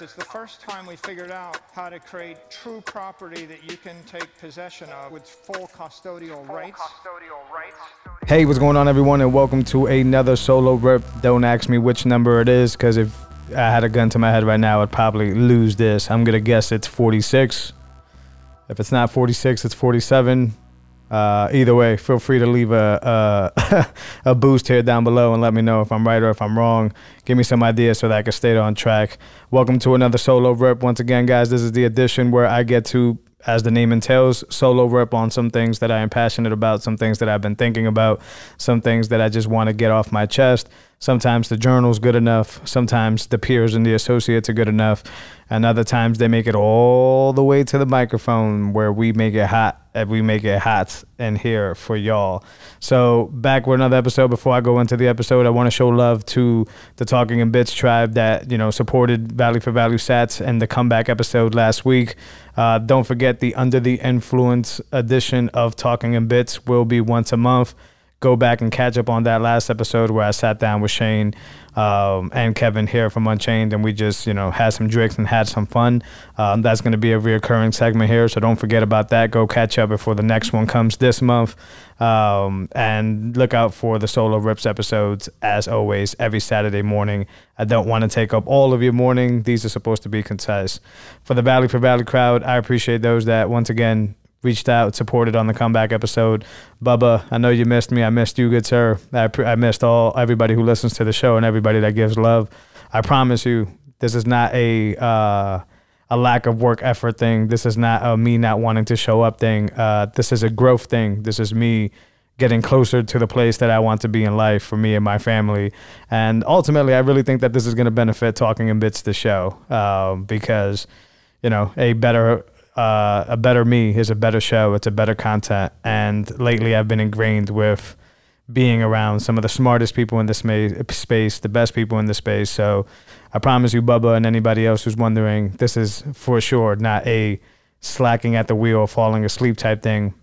It's the first time we figured out how to create true property that you can take possession of with full custodial rights. Hey, what's going on, everyone, and welcome to another solo rip. Don't ask me which number it is, because if I had a gun to my head right now, I'd probably lose this. I'm gonna guess it's 46. If it's not 46, it's 47. Uh, either way, feel free to leave a, a a boost here down below and let me know if I'm right or if I'm wrong. Give me some ideas so that I can stay on track. Welcome to another solo rip. Once again, guys, this is the edition where I get to, as the name entails, solo rip on some things that I am passionate about, some things that I've been thinking about, some things that I just want to get off my chest. Sometimes the journal's good enough. Sometimes the peers and the associates are good enough. And other times they make it all the way to the microphone where we make it hot and we make it hot in here for y'all. So back with another episode. Before I go into the episode, I want to show love to the Talking in Bits tribe that, you know, supported Value for Value Sats and the comeback episode last week. Uh, don't forget the Under the Influence edition of Talking in Bits will be once a month go back and catch up on that last episode where I sat down with Shane um, and Kevin here from Unchained, and we just you know had some drinks and had some fun. Um, that's going to be a reoccurring segment here, so don't forget about that. Go catch up before the next one comes this month, um, and look out for the solo rips episodes as always every Saturday morning. I don't want to take up all of your morning; these are supposed to be concise. For the Value for Value crowd, I appreciate those that once again reached out, supported on the comeback episode. Bubba, I know you missed me. I missed you, good sir. I, I missed all everybody who listens to the show and everybody that gives love. I promise you, this is not a uh, a lack of work effort thing. This is not a me not wanting to show up thing. Uh, this is a growth thing. This is me getting closer to the place that I want to be in life for me and my family. And ultimately, I really think that this is going to benefit Talking in Bits the show um, because you know a better uh, a better me is a better show. It's a better content. And lately, I've been ingrained with being around some of the smartest people in this space, the best people in the space. So I promise you, Bubba, and anybody else who's wondering, this is for sure not a slacking at the wheel, falling asleep type thing.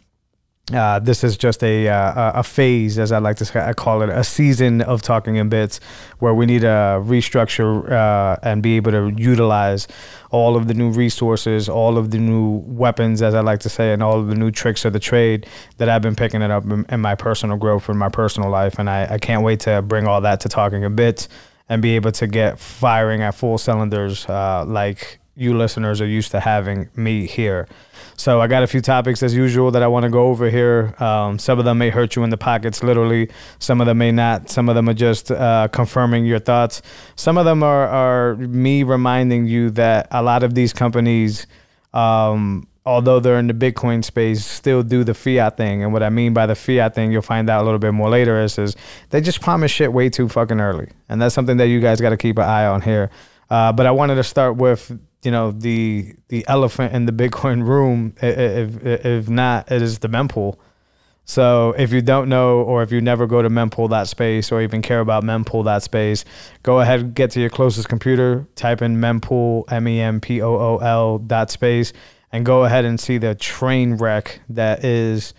Uh, this is just a uh, a phase, as I like to call it, a season of talking in bits, where we need to restructure uh, and be able to utilize all of the new resources, all of the new weapons, as I like to say, and all of the new tricks of the trade that I've been picking it up in, in my personal growth in my personal life, and I, I can't wait to bring all that to talking in bits and be able to get firing at full cylinders, uh, like you listeners are used to having me here. So I got a few topics as usual that I want to go over here. Um, some of them may hurt you in the pockets, literally. Some of them may not. Some of them are just uh, confirming your thoughts. Some of them are, are me reminding you that a lot of these companies, um, although they're in the Bitcoin space, still do the fiat thing. And what I mean by the fiat thing, you'll find out a little bit more later, is, is they just promise shit way too fucking early. And that's something that you guys got to keep an eye on here. Uh, but I wanted to start with you know the the elephant in the Bitcoin room. If if not, it is the mempool. So if you don't know, or if you never go to mempool dot space, or even care about mempool dot space, go ahead get to your closest computer, type in mempool m e m p o o l dot space, and go ahead and see the train wreck that is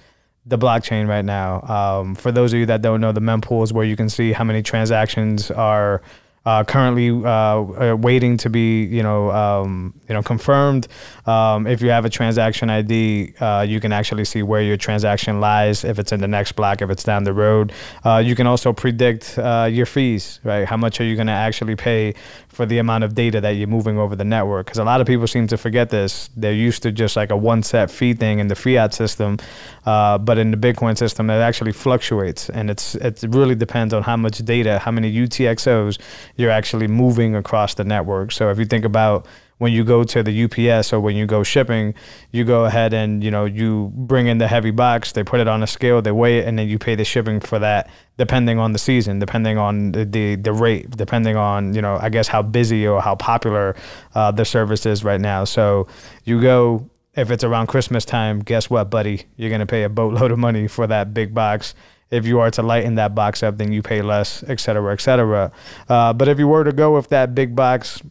the blockchain right now. Um, for those of you that don't know, the mempool is where you can see how many transactions are uh, currently uh, waiting to be, you know, um, you know, confirmed. Um, if you have a transaction ID, uh, you can actually see where your transaction lies. If it's in the next block, if it's down the road, uh, you can also predict uh, your fees. Right, how much are you going to actually pay for the amount of data that you're moving over the network? Because a lot of people seem to forget this. They're used to just like a one set fee thing in the fiat system, uh, but in the Bitcoin system, it actually fluctuates, and it's it really depends on how much data, how many UTXOs you're actually moving across the network. So if you think about when you go to the UPS or when you go shipping, you go ahead and you know you bring in the heavy box, they put it on a scale, they weigh it, and then you pay the shipping for that, depending on the season, depending on the the, the rate, depending on you know I guess how busy or how popular uh, the service is right now. So you go if it's around Christmas time, guess what, buddy? You're gonna pay a boatload of money for that big box. If you are to lighten that box up, then you pay less, et cetera, et cetera. Uh, but if you were to go with that big box,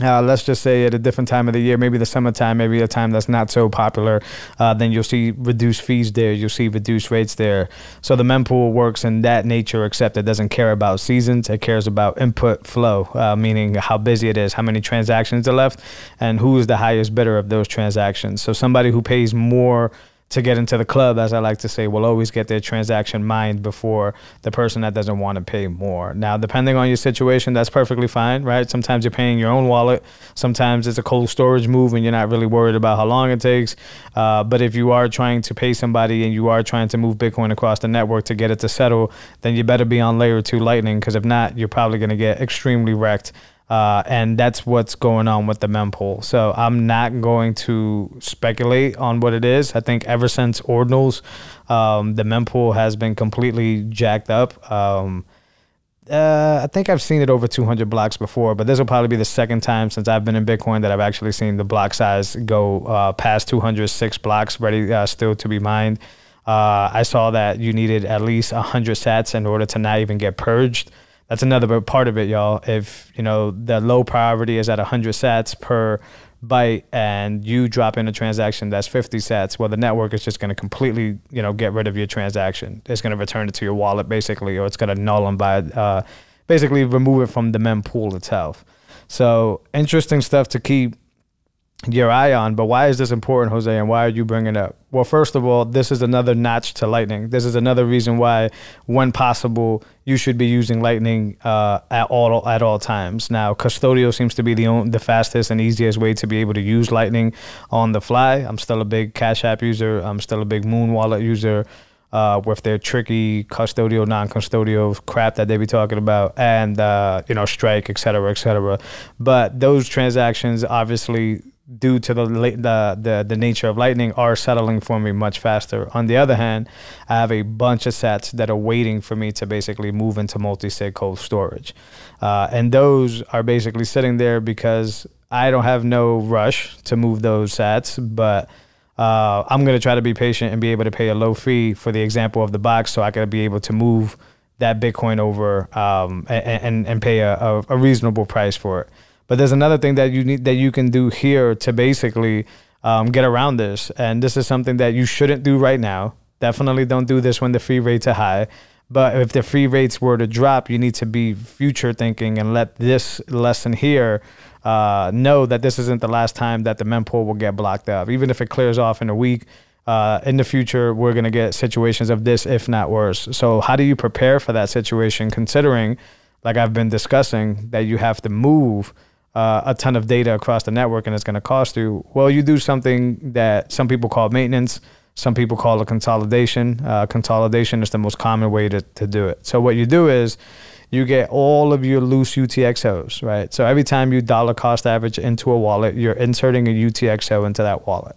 uh, let's just say at a different time of the year, maybe the summertime, maybe a time that's not so popular, uh, then you'll see reduced fees there. You'll see reduced rates there. So the mempool works in that nature, except it doesn't care about seasons. It cares about input flow, uh, meaning how busy it is, how many transactions are left, and who is the highest bidder of those transactions. So somebody who pays more to get into the club, as I like to say, will always get their transaction mined before the person that doesn't want to pay more. Now, depending on your situation, that's perfectly fine, right? Sometimes you're paying your own wallet. Sometimes it's a cold storage move and you're not really worried about how long it takes. Uh, but if you are trying to pay somebody and you are trying to move Bitcoin across the network to get it to settle, then you better be on layer two Lightning because if not, you're probably going to get extremely wrecked uh, and that's what's going on with the mempool. So I'm not going to speculate on what it is. I think ever since Ordinals, um, the mempool has been completely jacked up. Um, uh, I think I've seen it over 200 blocks before, but this will probably be the second time since I've been in Bitcoin that I've actually seen the block size go uh, past 206 blocks, ready uh, still to be mined. Uh, I saw that you needed at least 100 sats in order to not even get purged that's another part of it, y'all. If you know the low priority is at 100 sats per byte, and you drop in a transaction that's 50 sats, well, the network is just going to completely, you know, get rid of your transaction. It's going to return it to your wallet basically, or it's going to null and by, uh, basically remove it from the mempool itself. So interesting stuff to keep your eye on. But why is this important, Jose? And why are you bringing it up? Well, first of all, this is another notch to Lightning. This is another reason why, when possible, you should be using Lightning uh, at all at all times. Now, custodial seems to be the only, the fastest and easiest way to be able to use Lightning on the fly. I'm still a big Cash App user. I'm still a big Muun Wallet user. Uh, with their tricky custodial, non-custodial crap that they be talking about, and uh, you know, Strike, et cetera, et cetera. But those transactions obviously due to the, the the the nature of Lightning, are settling for me much faster. On the other hand, I have a bunch of sats that are waiting for me to basically move into multi-sig cold storage, uh, and those are basically sitting there because I don't have no rush to move those sats, but uh, I'm gonna try to be patient and be able to pay a low fee for the example of the box, so I can be able to move that Bitcoin over um, and, and, and pay a, a, a reasonable price for it. But there's another thing that you need that you can do here to basically um, get around this, and this is something that you shouldn't do right now. Definitely don't do this when the fee rates are high. But if the fee rates were to drop, you need to be future thinking and let this lesson here uh, know that this isn't the last time that the mempool will get blocked up. Even if it clears off in a week, uh, in the future, we're going to get situations of this, if not worse. So, how do you prepare for that situation, considering, like I've been discussing, that you have to move? Uh, a ton of data across the network and it's going to cost you. Well, you do something that some people call maintenance, some people call a consolidation. Uh, consolidation is the most common way to, to do it. So, what you do is you get all of your loose UTXOs, right? So, every time you dollar cost average into a wallet, you're inserting a UTXO into that wallet,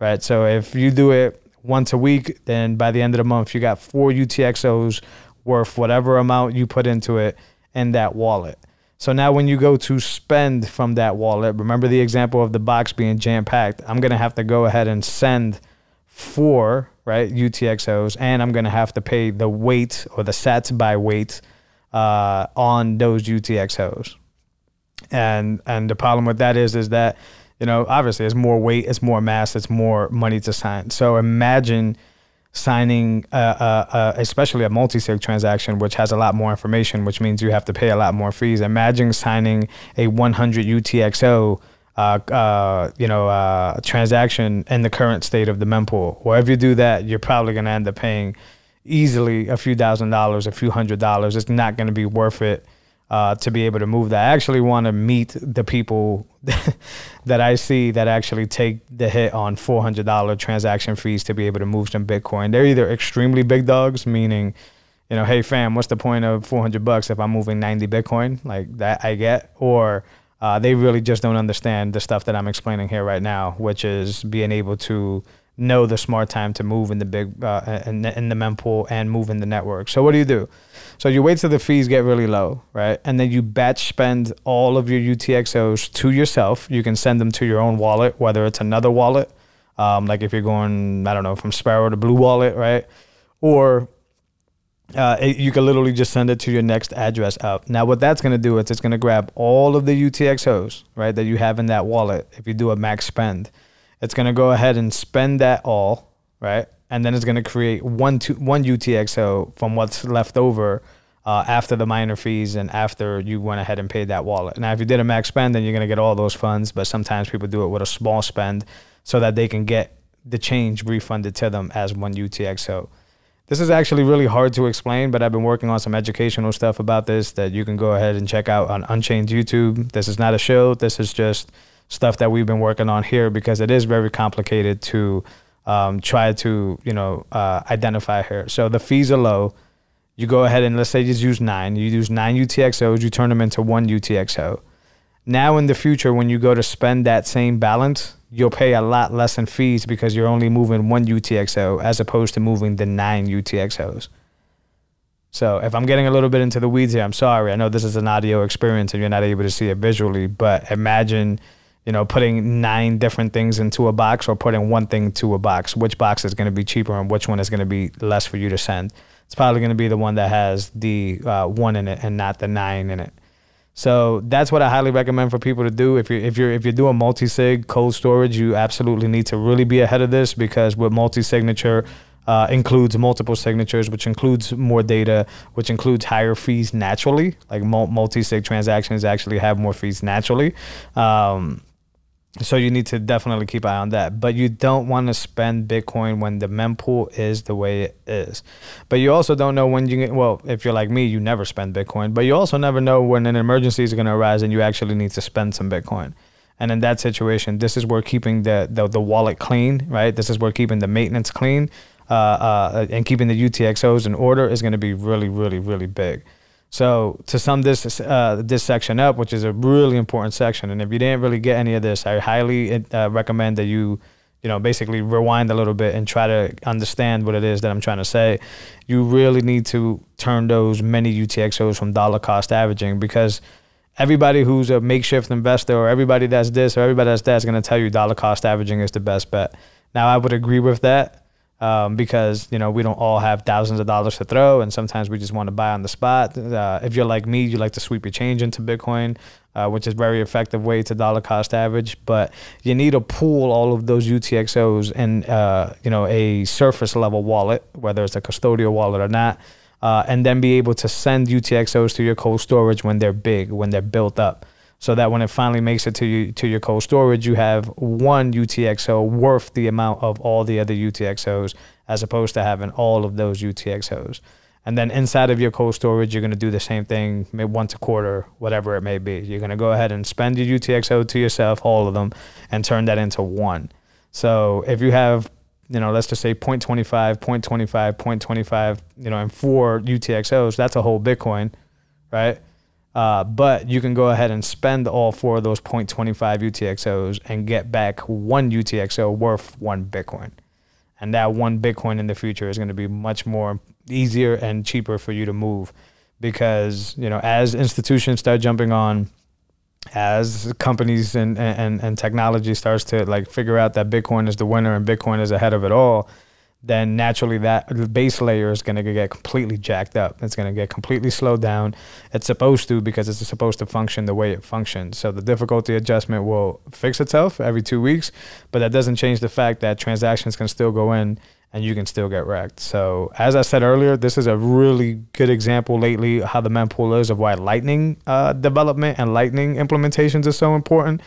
right? So, if you do it once a week, then by the end of the month, you got four UTXOs worth whatever amount you put into it in that wallet. So now when you go to spend from that wallet, remember the example of the box being jam packed. I'm going to have to go ahead and send four, right, UTXOs, and I'm going to have to pay the weight or the sats by weight uh, on those UTXOs. And and the problem with that is is that you know obviously it's more weight, it's more mass, it's more money to sign. So imagine signing, uh, uh, uh, especially a multi-sig transaction, which has a lot more information, which means you have to pay a lot more fees. Imagine signing a 100 UTXO, uh, uh, you know, transaction in the current state of the mempool. If you do that, you're probably going to end up paying easily a few thousand dollars, a few hundred dollars. It's not going to be worth it uh, to be able to move that. I actually want to meet the people that I see that actually take the hit on $400 transaction fees to be able to move some Bitcoin. They're either extremely big dogs, meaning, you know, hey fam, what's the point of 400 bucks if I'm moving 90 Bitcoin? Like that I get, or uh, they really just don't understand the stuff that I'm explaining here right now, which is being able to know the smart time to move in the big uh, in, in the mempool and move in the network. So what do you do? So you wait till the fees get really low, right? And then you batch spend all of your UTXOs to yourself. You can send them to your own wallet, whether it's another wallet, um, like if you're going, I don't know, from Sparrow to Blue Wallet, right? Or uh, it, you can literally just send it to your next address up. Now, what that's going to do is it's going to grab all of the UTXOs, right, that you have in that wallet. If you do a max spend, it's going to go ahead and spend that all, right, and then it's going to create one two, one UTXO from what's left over uh, after the miner fees and after you went ahead and paid that wallet. Now, if you did a max spend, then you're going to get all those funds. But sometimes people do it with a small spend so that they can get the change refunded to them as one UTXO. This is actually really hard to explain, but I've been working on some educational stuff about this that you can go ahead and check out on Unchained YouTube. This is not a show. This is just stuff that we've been working on here because it is very complicated to um, try to you know uh, identify here. So the fees are low. You go ahead and let's say you just use nine. You use nine UTXOs. You turn them into one UTXO. Now in the future, when you go to spend that same balance, you'll pay a lot less in fees because you're only moving one UTXO as opposed to moving the nine UTXOs. So if I'm getting a little bit into the weeds here, I'm sorry. I know this is an audio experience and you're not able to see it visually, but imagine, you know, putting nine different things into a box or putting one thing to a box. Which box is going to be cheaper and which one is going to be less for you to send? It's probably going to be the one that has the uh, one in it and not the nine in it. So that's what I highly recommend for people to do. If you're if you're if you're doing multi-sig cold storage, you absolutely need to really be ahead of this because with multi-signature uh, includes multiple signatures, which includes more data, which includes higher fees naturally. Like multi-sig transactions actually have more fees naturally. Um, so you need to definitely keep eye on that. But you don't want to spend Bitcoin when the mempool is the way it is. But you also don't know when you well, if you're like me, you never spend Bitcoin. But you also never know when an emergency is going to arise and you actually need to spend some Bitcoin. And in that situation, this is where keeping the, the, the wallet clean, right? This is where keeping the maintenance clean uh, uh, and keeping the UTXOs in order is going to be really, really, really big. So to sum this uh, this section up, which is a really important section, and if you didn't really get any of this, I highly uh, recommend that you you know basically rewind a little bit and try to understand what it is that I'm trying to say. You really need to turn those many UTXOs from dollar cost averaging because everybody who's a makeshift investor or everybody that's this or everybody that's that is going to tell you dollar cost averaging is the best bet. Now I would agree with that um, because you know we don't all have thousands of dollars to throw, and sometimes we just want to buy on the spot. Uh, if you're like me, you like to sweep your change into Bitcoin, uh, which is very effective way to dollar cost average. But you need to pool all of those UTXOs in uh, you know a surface level wallet, whether it's a custodial wallet or not, uh, and then be able to send UTXOs to your cold storage when they're big, when they're built up so that when it finally makes it to you to your cold storage, you have one UTXO worth the amount of all the other UTXOs, as opposed to having all of those UTXOs. And then inside of your cold storage, you're going to do the same thing, maybe once a quarter, whatever it may be. You're going to go ahead and spend your UTXO to yourself, all of them, and turn that into one. So if you have, you know, let's just say 0.25, 0.25, 0.25, you know, and four UTXOs, that's a whole Bitcoin, right? Uh, but you can go ahead and spend all four of those 0.25 UTXOs and get back one UTXO worth one Bitcoin. And that one Bitcoin in the future is going to be much more easier and cheaper for you to move because, you know, as institutions start jumping on, as companies and, and, and technology starts to like figure out that Bitcoin is the winner and Bitcoin is ahead of it all, then naturally that the base layer is going to get completely jacked up. It's going to get completely slowed down. It's supposed to because it's supposed to function the way it functions. So the difficulty adjustment will fix itself every two weeks, but that doesn't change the fact that transactions can still go in and you can still get wrecked. So as I said earlier, this is a really good example lately how the mempool is of why Lightning uh, development and Lightning implementations are so important.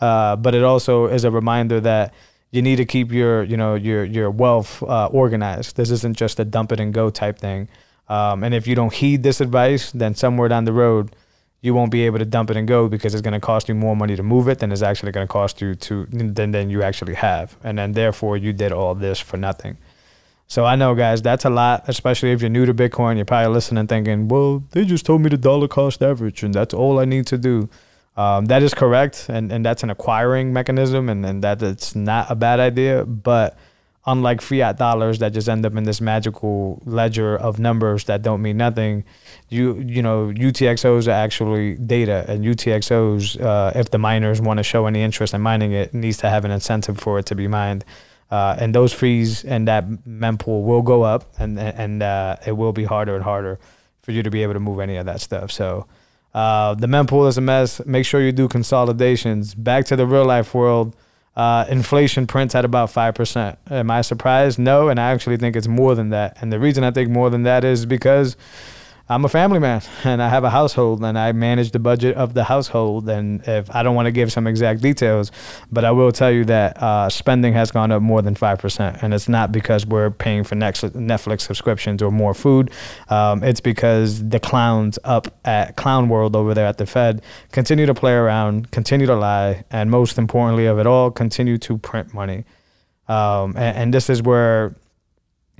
Uh, but it also is a reminder that you need to keep your you know your your wealth uh, organized. This isn't just a dump it and go type thing. Um, and if you don't heed this advice, then somewhere down the road, you won't be able to dump it and go because it's going to cost you more money to move it than it's actually going to cost you to than than you actually have, and then therefore you did all this for nothing. So I know, guys, that's a lot, especially if you're new to Bitcoin. You're probably listening, thinking, "Well, they just told me the dollar cost average, and that's all I need to do." Um, that is correct, and, and that's an acquiring mechanism, and, and that it's not a bad idea. But unlike fiat dollars that just end up in this magical ledger of numbers that don't mean nothing, you you know UTXOs are actually data, and UTXOs, uh, if the miners want to show any interest in mining it, needs to have an incentive for it to be mined. Uh, and those fees and that mempool will go up, and and uh, it will be harder and harder for you to be able to move any of that stuff. So uh, the mempool is a mess. Make sure you do consolidations. Back to the real life world. Uh, inflation prints at about 5%. Am I surprised? No, and I actually think it's more than that. And the reason I think more than that is because I'm a family man and I have a household and I manage the budget of the household. And if I don't want to give some exact details, but I will tell you that uh, spending has gone up more than 5%. And it's not because we're paying for Netflix subscriptions or more food. Um, it's because the clowns up at Clown World over there at the Fed continue to play around, continue to lie, and most importantly of it all, continue to print money. Um, and, and this is where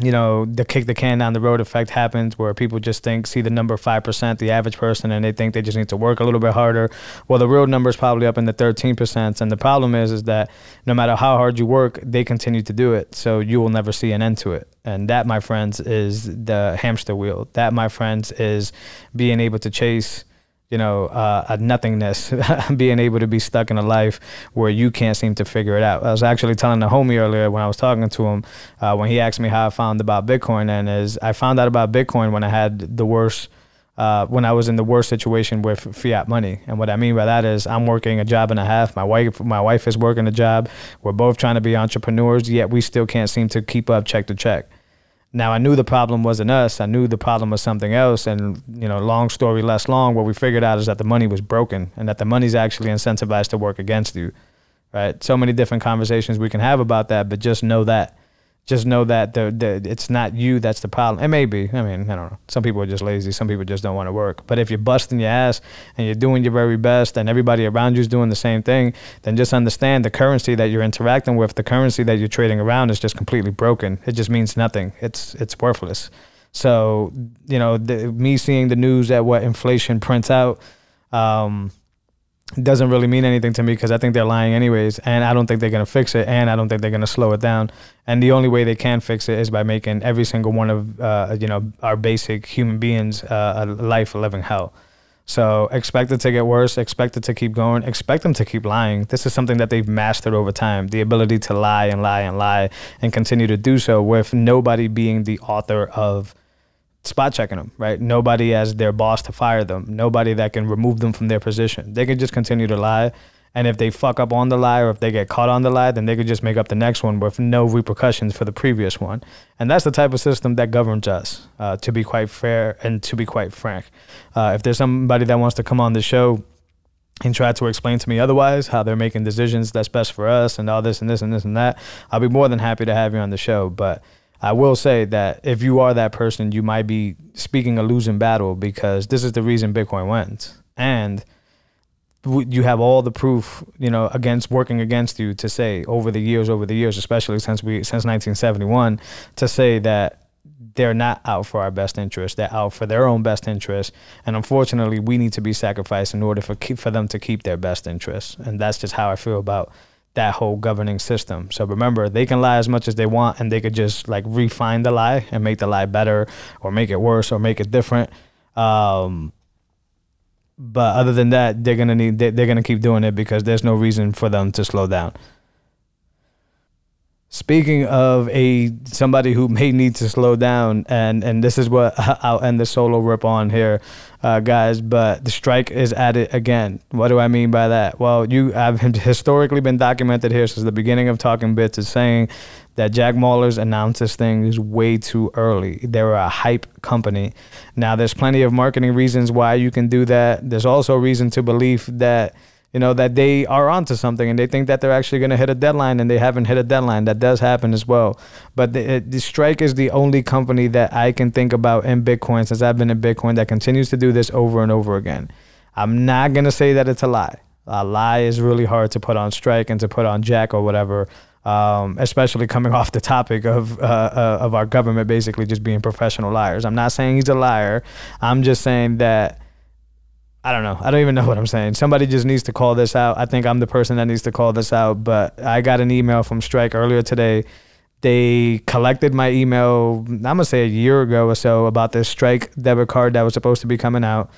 you know, the kick the can down the road effect happens where people just think, see the number 5%, the average person, and they think they just need to work a little bit harder. Well, the real number is probably up in the 13%. And the problem is, is that no matter how hard you work, they continue to do it. So you will never see an end to it. And that, my friends, is the hamster wheel. That, my friends, is being able to chase you know, uh, a nothingness, being able to be stuck in a life where you can't seem to figure it out. I was actually telling the homie earlier when I was talking to him, uh, when he asked me how I found about Bitcoin, and is I found out about Bitcoin when I had the worst. Uh, when I was in the worst situation with fiat money, and what I mean by that is I'm working a job and a half. My wife, my wife is working a job. We're both trying to be entrepreneurs, yet we still can't seem to keep up check to check. Now I knew the problem wasn't us. I knew the problem was something else. And you know, long story less long, what we figured out is that the money was broken and that the money's actually incentivized to work against you. Right? So many different conversations we can have about that, but just know that just know that the, the it's not you that's the problem. It may be. I mean, I don't know. Some people are just lazy. Some people just don't want to work. But if you're busting your ass and you're doing your very best, and everybody around you is doing the same thing, then just understand the currency that you're interacting with, the currency that you're trading around, is just completely broken. It just means nothing. It's it's worthless. So you know, the, me seeing the news at what inflation prints out. Um, doesn't really mean anything to me because I think they're lying anyways, and I don't think they're gonna fix it, and I don't think they're gonna slow it down. And the only way they can fix it is by making every single one of uh, you know our basic human beings uh, a life a living hell. So expect it to get worse. Expect it to keep going. Expect them to keep lying. This is something that they've mastered over time: the ability to lie and lie and lie and continue to do so with nobody being the author of spot checking them, right? Nobody as their boss to fire them. Nobody that can remove them from their position. They can just continue to lie. And if they fuck up on the lie or if they get caught on the lie, then they could just make up the next one with no repercussions for the previous one. And that's the type of system that governs us, uh, to be quite fair and to be quite frank. Uh, if there's somebody that wants to come on the show and try to explain to me otherwise how they're making decisions that's best for us and all this and this and this and that, I'll be more than happy to have you on the show. But I will say that if you are that person, you might be speaking a losing battle because this is the reason Bitcoin wins. And you have all the proof, you know, against working against you to say over the years, over the years, especially since we since 1971, to say that they're not out for our best interest. They're out for their own best interest, and unfortunately, we need to be sacrificed in order for keep, for them to keep their best interest. And that's just how I feel about that whole governing system. So remember, they can lie as much as they want and they could just like refine the lie and make the lie better or make it worse or make it different. Um, but other than that, they're gonna need they're gonna keep doing it because there's no reason for them to slow down. Speaking of a somebody who may need to slow down, and and this is what I'll end the solo rip on here, uh, guys. But the strike is at it again. What do I mean by that? Well, you have historically been documented here since the beginning of Talking Bits is saying that Jack Mallers announces things way too early. They're a hype company. Now, there's plenty of marketing reasons why you can do that. There's also reason to believe that you know that they are onto something and they think that they're actually going to hit a deadline and they haven't hit a deadline. That does happen as well. But the, the, strike is the only company that i can think about in bitcoin since i've been in bitcoin that continues to do this over and over again. I'm not going to say that it's a lie. A lie is really hard to put on strike and to put on jack or whatever um, especially coming off the topic of uh, uh, of our government basically just being professional liars. I'm not saying he's a liar. I'm just saying that I don't know. I don't even know what I'm saying. Somebody just needs to call this out. I think I'm the person that needs to call this out. But I got an email from Strike earlier today. They collected my email, I'm going to say a year ago or so, about this Strike debit card that was supposed to be coming out.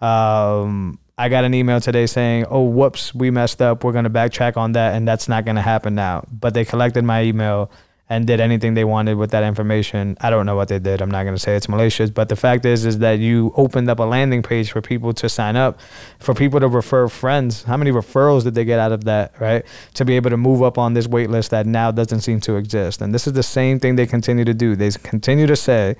Um, I got an email today saying, oh, whoops, we messed up. We're going to backtrack on that. And that's not going to happen now. But they collected my email and did anything they wanted with that information. I don't know what they did. I'm not going to say it's malicious, but the fact is is that you opened up a landing page for people to sign up, for people to refer friends. How many referrals did they get out of that, right? To be able to move up on this wait list that now doesn't seem to exist. And this is the same thing they continue to do. They continue to say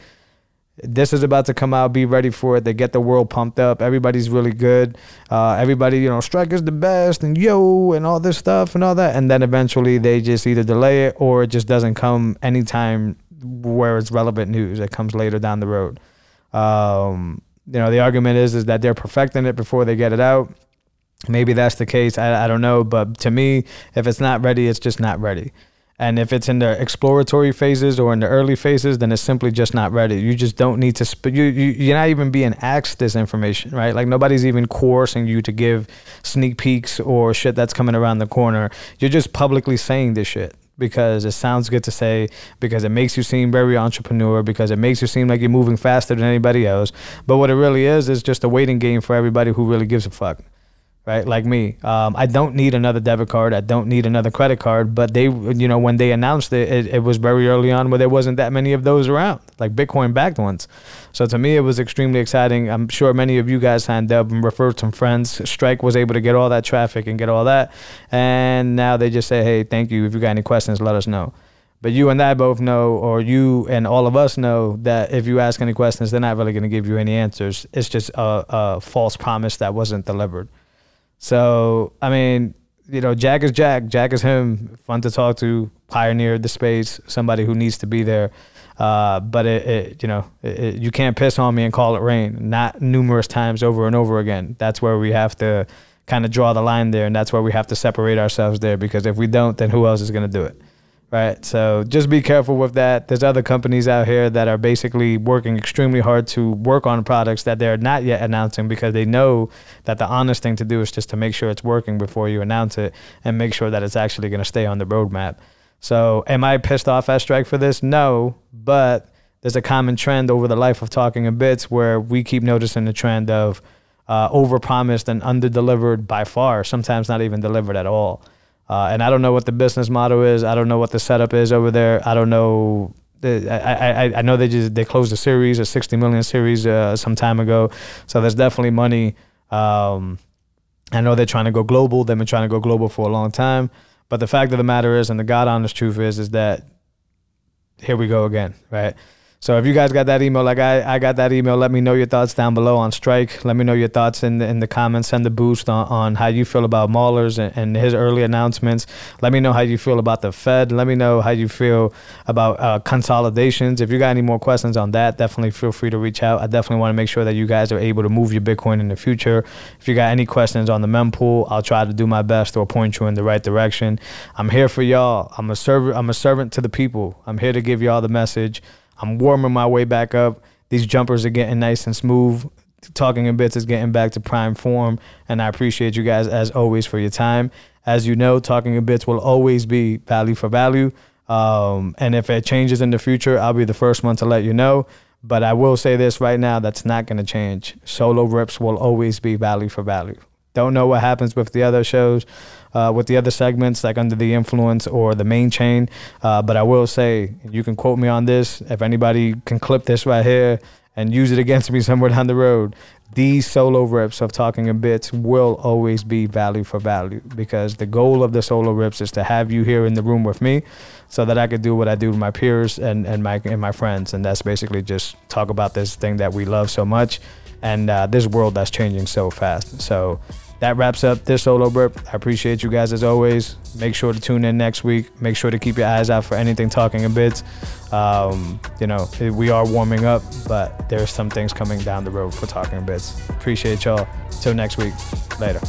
this is about to come out. Be ready for it. They get the world pumped up. Everybody's really good. Uh, everybody, you know, Striker's the best and yo and all this stuff and all that. And then eventually they just either delay it or it just doesn't come anytime where it's relevant news. It comes later down the road. Um, you know, the argument is is that they're perfecting it before they get it out. Maybe that's the case. I, I don't know. But to me, if it's not ready, it's just not ready. And if it's in the exploratory phases or in the early phases, then it's simply just not ready. You just don't need to. Sp- you, you you're not even being asked this information, right? Like nobody's even coercing you to give sneak peeks or shit that's coming around the corner. You're just publicly saying this shit because it sounds good to say, because it makes you seem very entrepreneur, because it makes you seem like you're moving faster than anybody else. But what it really is is just a waiting game for everybody who really gives a fuck right? Like me, um, I don't need another debit card. I don't need another credit card. But they, you know, when they announced it, it, it was very early on where there wasn't that many of those around, like Bitcoin backed ones. So to me, it was extremely exciting. I'm sure many of you guys signed up and referred some friends. Strike was able to get all that traffic and get all that, and now they just say, hey, thank you. If you got any questions, let us know. But you and I both know, or you and all of us know, that if you ask any questions, they're not really going to give you any answers. It's just a, a false promise that wasn't delivered. So I mean, you know, Jack is Jack. Jack is him. Fun to talk to. Pioneered the space. Somebody who needs to be there. Uh, but it, it, you know, it, it, you can't piss on me and call it rain. Not numerous times over and over again. That's where we have to kind of draw the line there, and that's where we have to separate ourselves there. Because if we don't, then who else is going to do it? Right? So just be careful with that. There's other companies out here that are basically working extremely hard to work on products that they're not yet announcing because they know that the honest thing to do is just to make sure it's working before you announce it and make sure that it's actually going to stay on the roadmap. So am I pissed off at Strike for this? No, but there's a common trend over the life of talking in bits where we keep noticing the trend of uh, overpromised and underdelivered by far, sometimes not even delivered at all. Uh, and I don't know what the business model is. I don't know what the setup is over there. I don't know. I, I, I know they just they closed a series, a 60 million series, uh, some time ago. So there's definitely money. Um, I know they're trying to go global. They've been trying to go global for a long time. But the fact of the matter is, and the God honest truth is, is that here we go again, right? So if you guys got that email, like I, I got that email, let me know your thoughts down below on Strike. Let me know your thoughts in the, in the comments. and the boost on, on how you feel about Mallers and, and his early announcements. Let me know how you feel about the Fed. Let me know how you feel about uh, consolidations. If you got any more questions on that, definitely feel free to reach out. I definitely want to make sure that you guys are able to move your Bitcoin in the future. If you got any questions on the mempool, I'll try to do my best to point you in the right direction. I'm here for y'all. I'm a servant. I'm a servant to the people. I'm here to give y'all the message. I'm warming my way back up. These jumpers are getting nice and smooth. Talking in bits is getting back to prime form, and I appreciate you guys as always for your time. As you know, talking in bits will always be value for value. Um, and if it changes in the future, I'll be the first one to let you know. But I will say this right now that's not going to change. Solo rips will always be value for value. Don't know what happens with the other shows uh, with the other segments, like under the influence or the main chain. Uh, but I will say, you can quote me on this. If anybody can clip this right here and use it against me somewhere down the road, these solo rips of talking in bits will always be value for value because the goal of the solo rips is to have you here in the room with me so that I could do what I do with my peers and, and my and my friends and that's basically just talk about this thing that we love so much and uh, this world that's changing so fast so that wraps up this solo burp. I appreciate you guys as always. Make sure to tune in next week. Make sure to keep your eyes out for anything talking a bit. Um, you know, we are warming up, but there's some things coming down the road for talking a bits. Appreciate y'all. Till next week. Later.